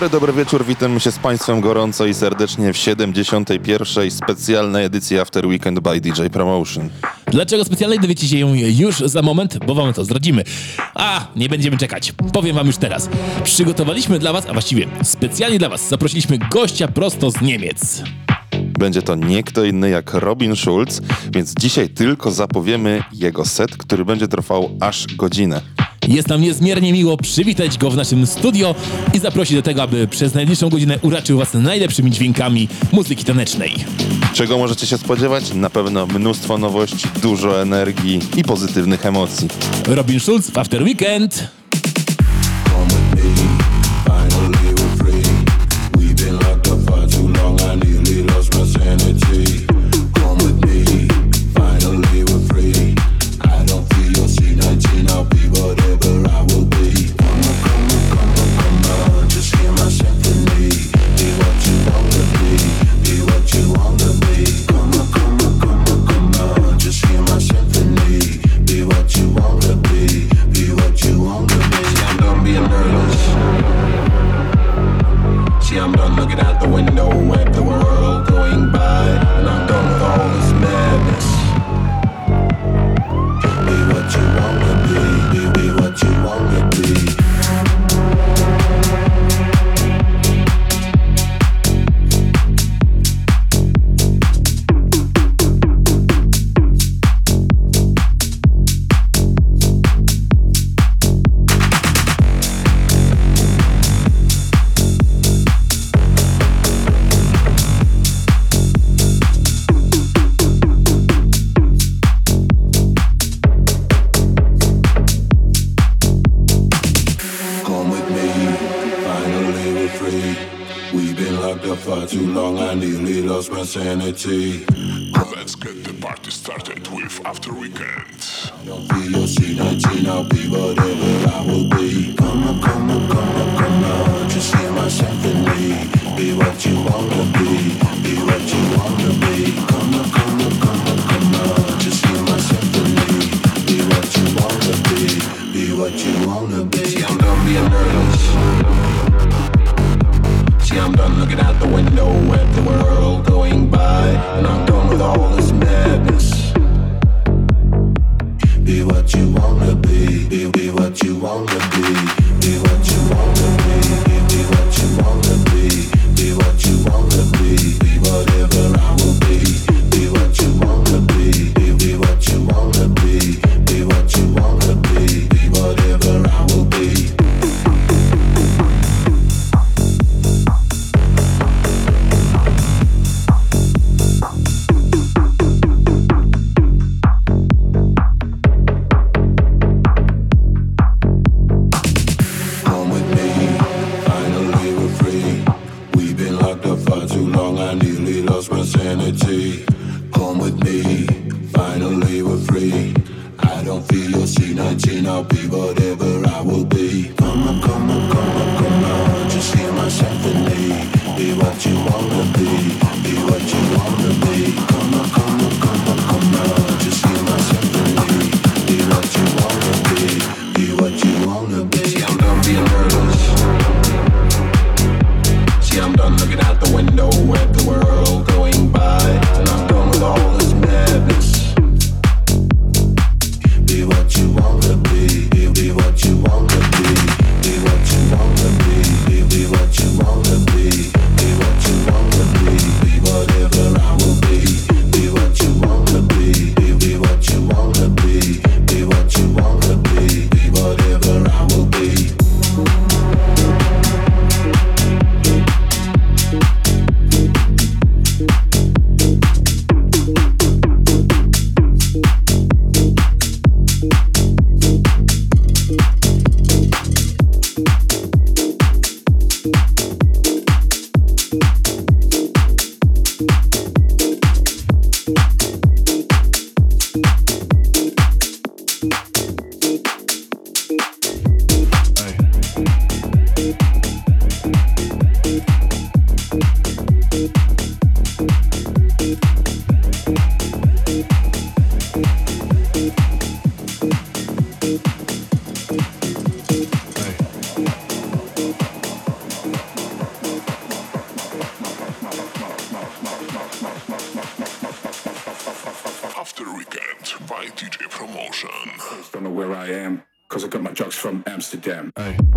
dobry, dobry wieczór. Witam się z Państwem gorąco i serdecznie w 71. specjalnej edycji After Weekend by DJ Promotion. Dlaczego specjalnej dowiecie się ją już za moment, bo Wam to zdradzimy. A, nie będziemy czekać. Powiem Wam już teraz. Przygotowaliśmy dla Was, a właściwie specjalnie dla Was, zaprosiliśmy gościa prosto z Niemiec. Będzie to nie kto inny jak Robin Schulz, więc dzisiaj tylko zapowiemy jego set, który będzie trwał aż godzinę. Jest nam niezmiernie miło przywitać go w naszym studio i zaprosić do tego, aby przez najbliższą godzinę uraczył Was najlepszymi dźwiękami muzyki tanecznej. Czego możecie się spodziewać? Na pewno mnóstwo nowości, dużo energii i pozytywnych emocji. Robin Schulz w After Weekend. We. I'm done looking out the window at the world going by. society. energy. From Amsterdam.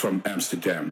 From Amsterdam.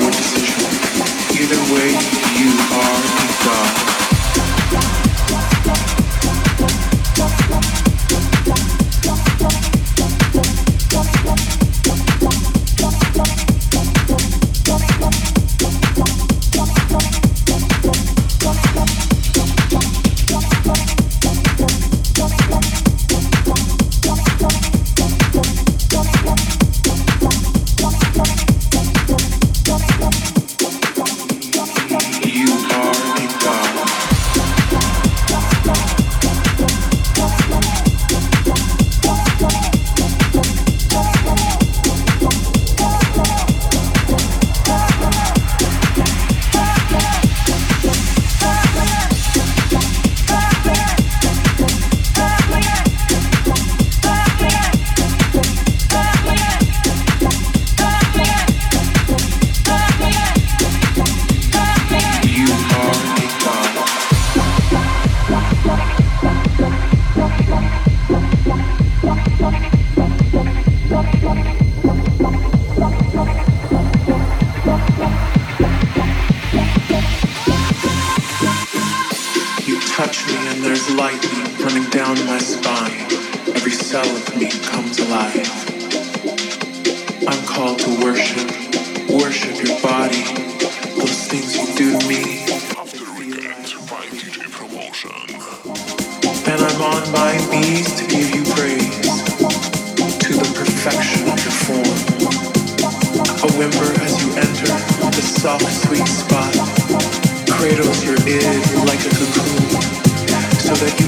decision. Either way, you are in God.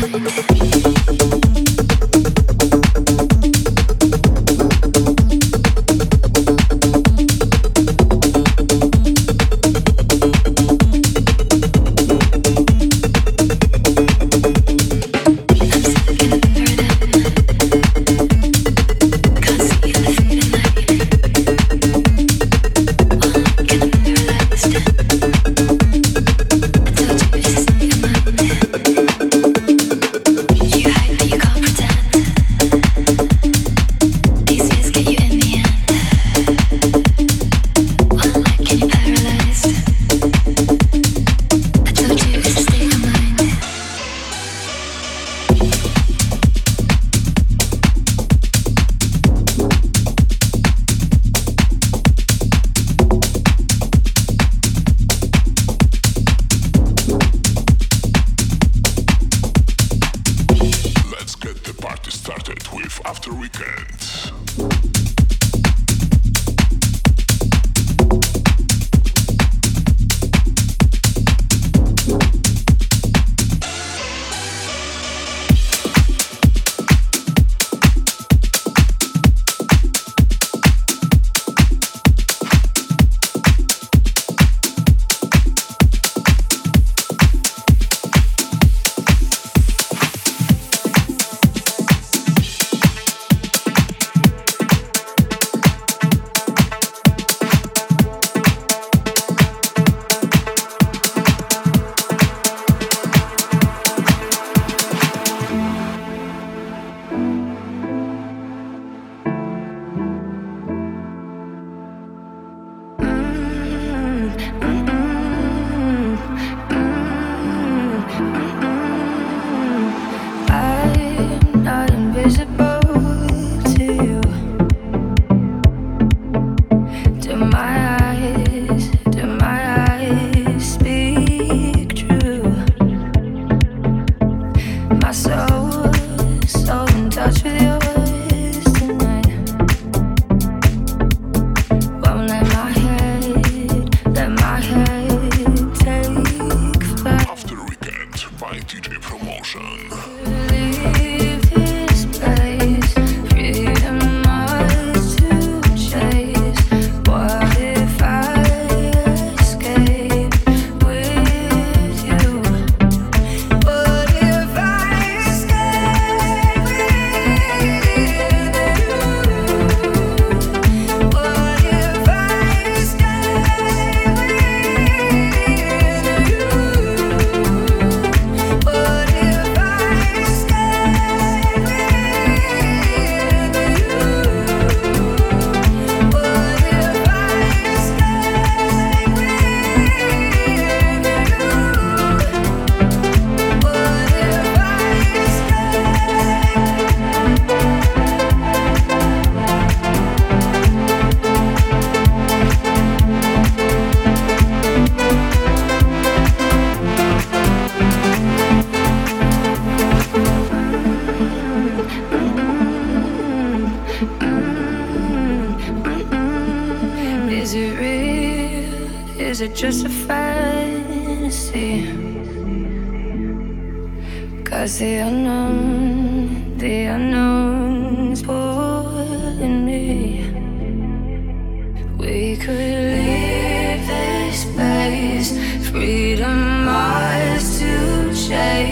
Thank you. just a fantasy. Cause the unknown, the unknown's pulling me. We could leave this place, freedom ours to chase.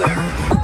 I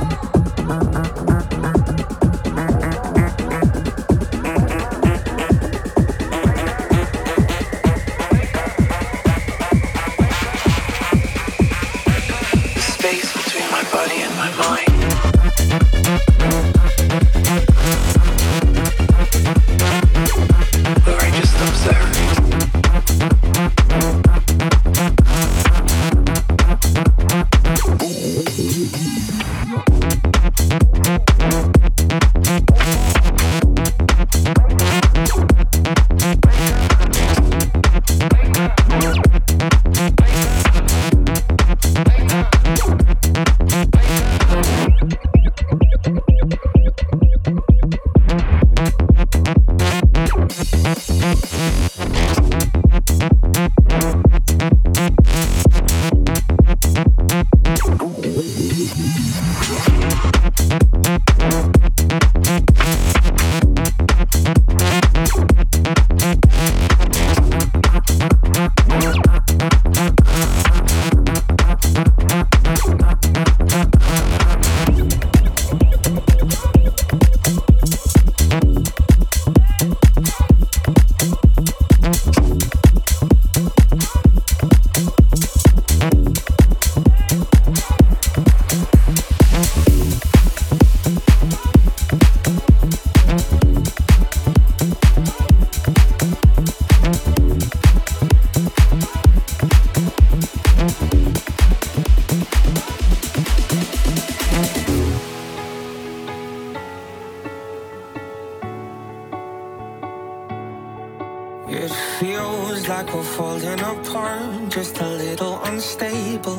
we're falling apart, just a little unstable.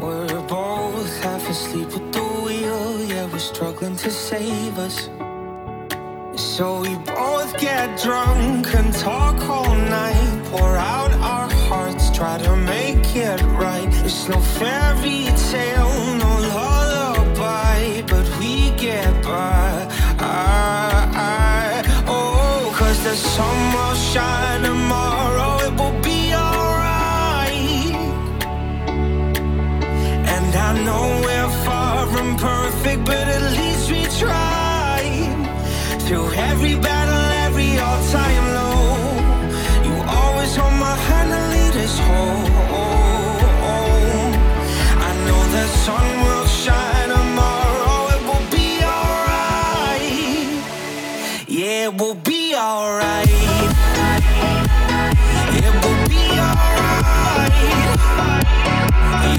We're both half asleep at the wheel, yeah, we're struggling to save us. So we both get drunk and talk all night, pour out our hearts, try to make it right. It's no fairy tale, the sun will shine tomorrow, it will be alright. And I know we're far from perfect, but at least we. Through every battle, every all-time low, you always hold my hand and lead us home. I know the sun alright. It will be alright.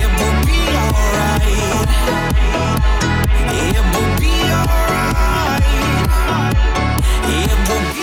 It will be alright. It will be alright. It will be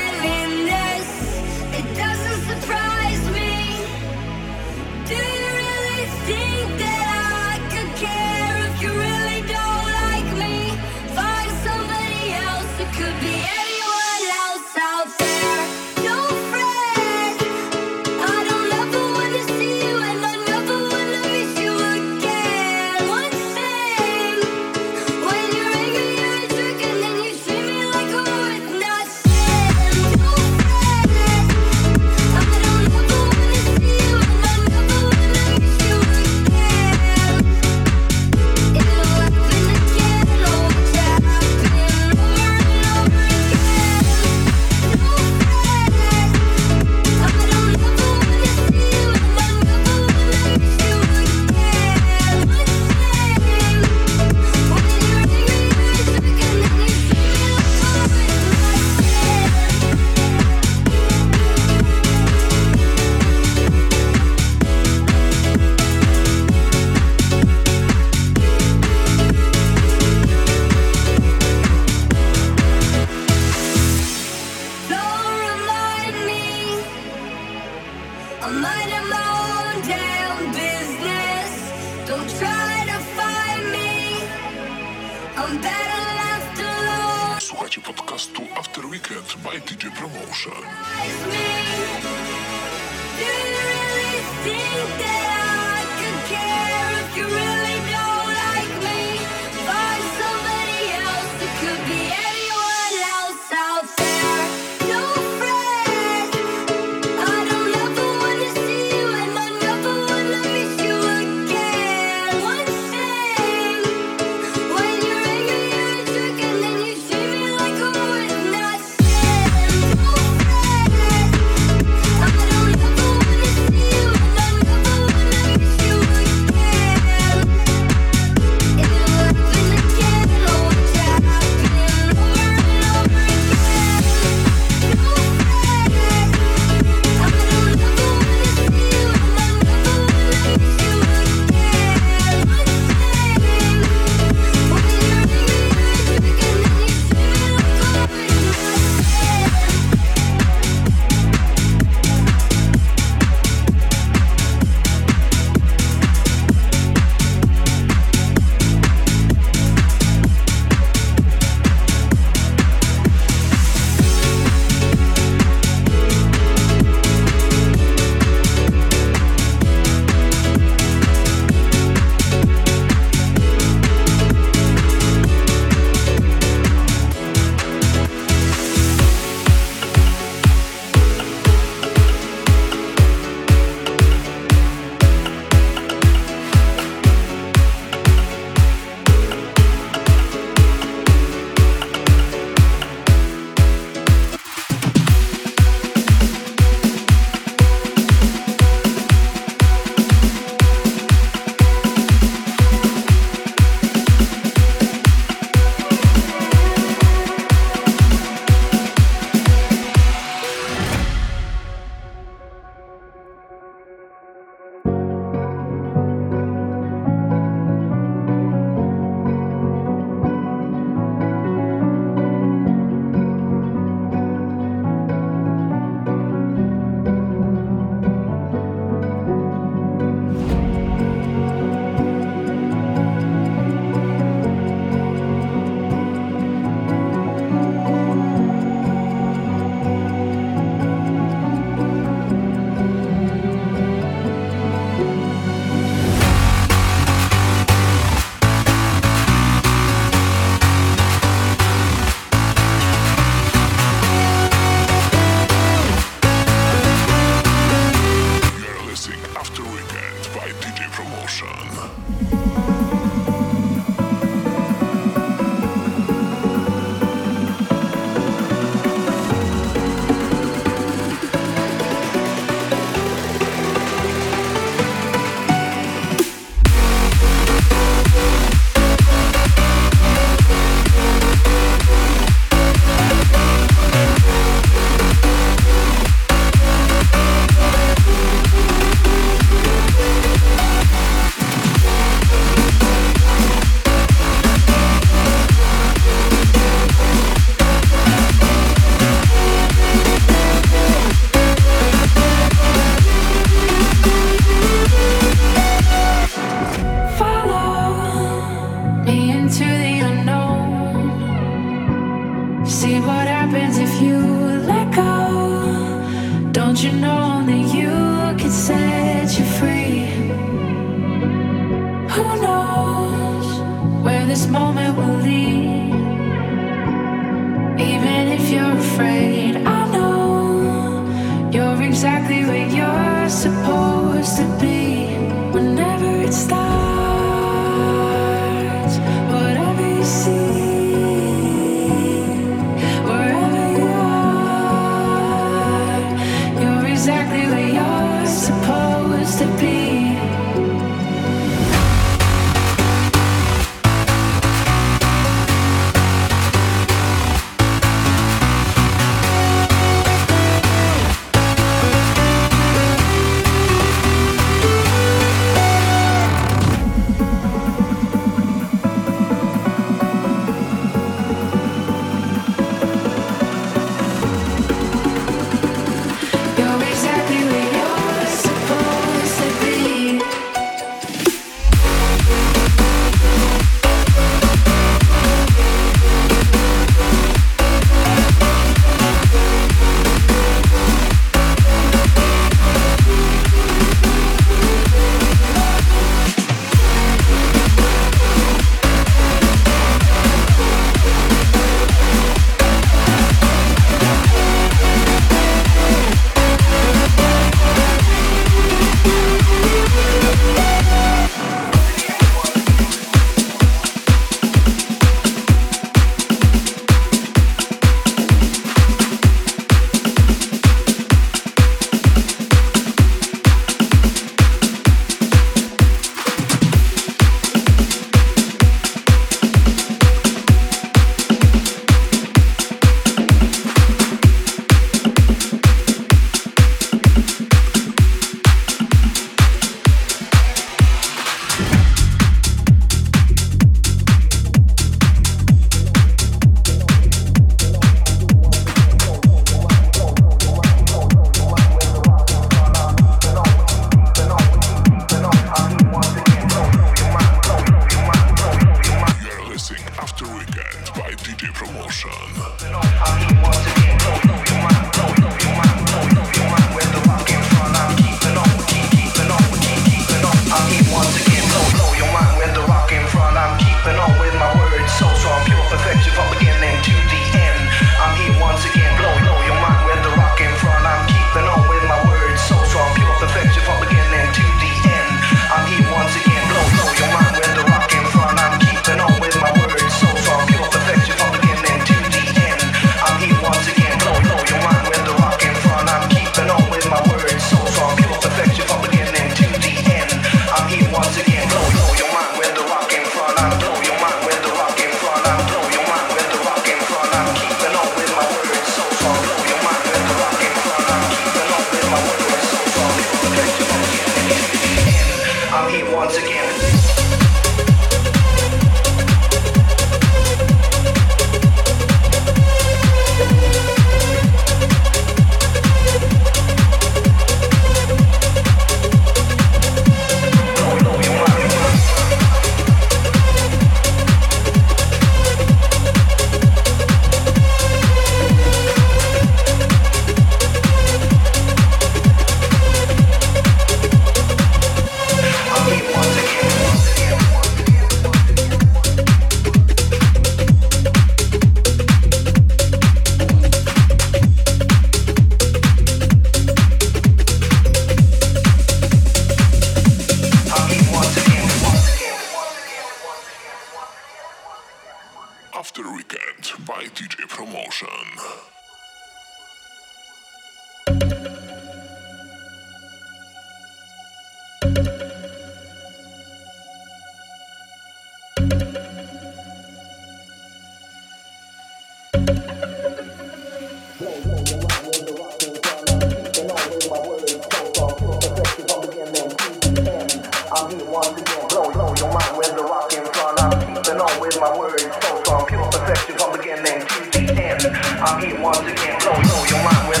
know your mind will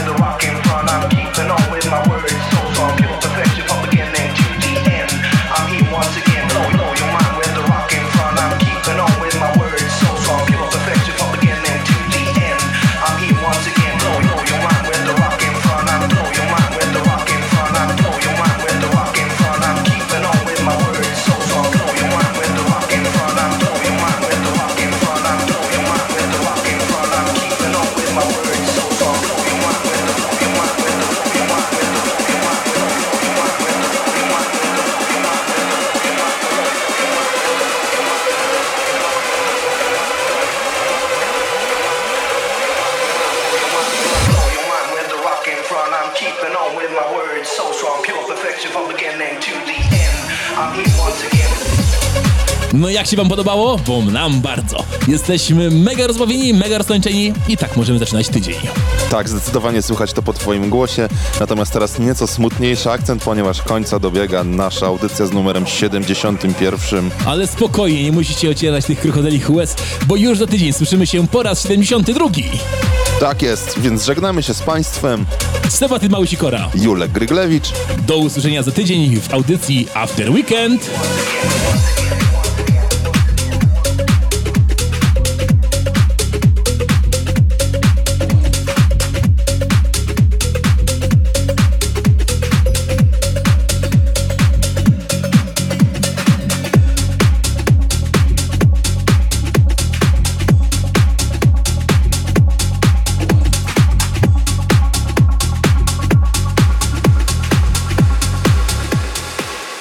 jak się wam podobało? Bo nam bardzo. Jesteśmy mega rozbawieni, mega roztańczeni i tak możemy zaczynać tydzień. Tak, zdecydowanie słychać to po twoim głosie. Natomiast teraz nieco smutniejszy akcent, ponieważ końca dobiega nasza audycja z numerem 71. Ale spokojnie, nie musicie ocierać tych krokodylich łez, bo już za tydzień słyszymy się po raz 72. Tak jest, więc żegnamy się z państwem. Stefaty Małysikora. Julek Gryglewicz. Do usłyszenia za tydzień w audycji After Weekend.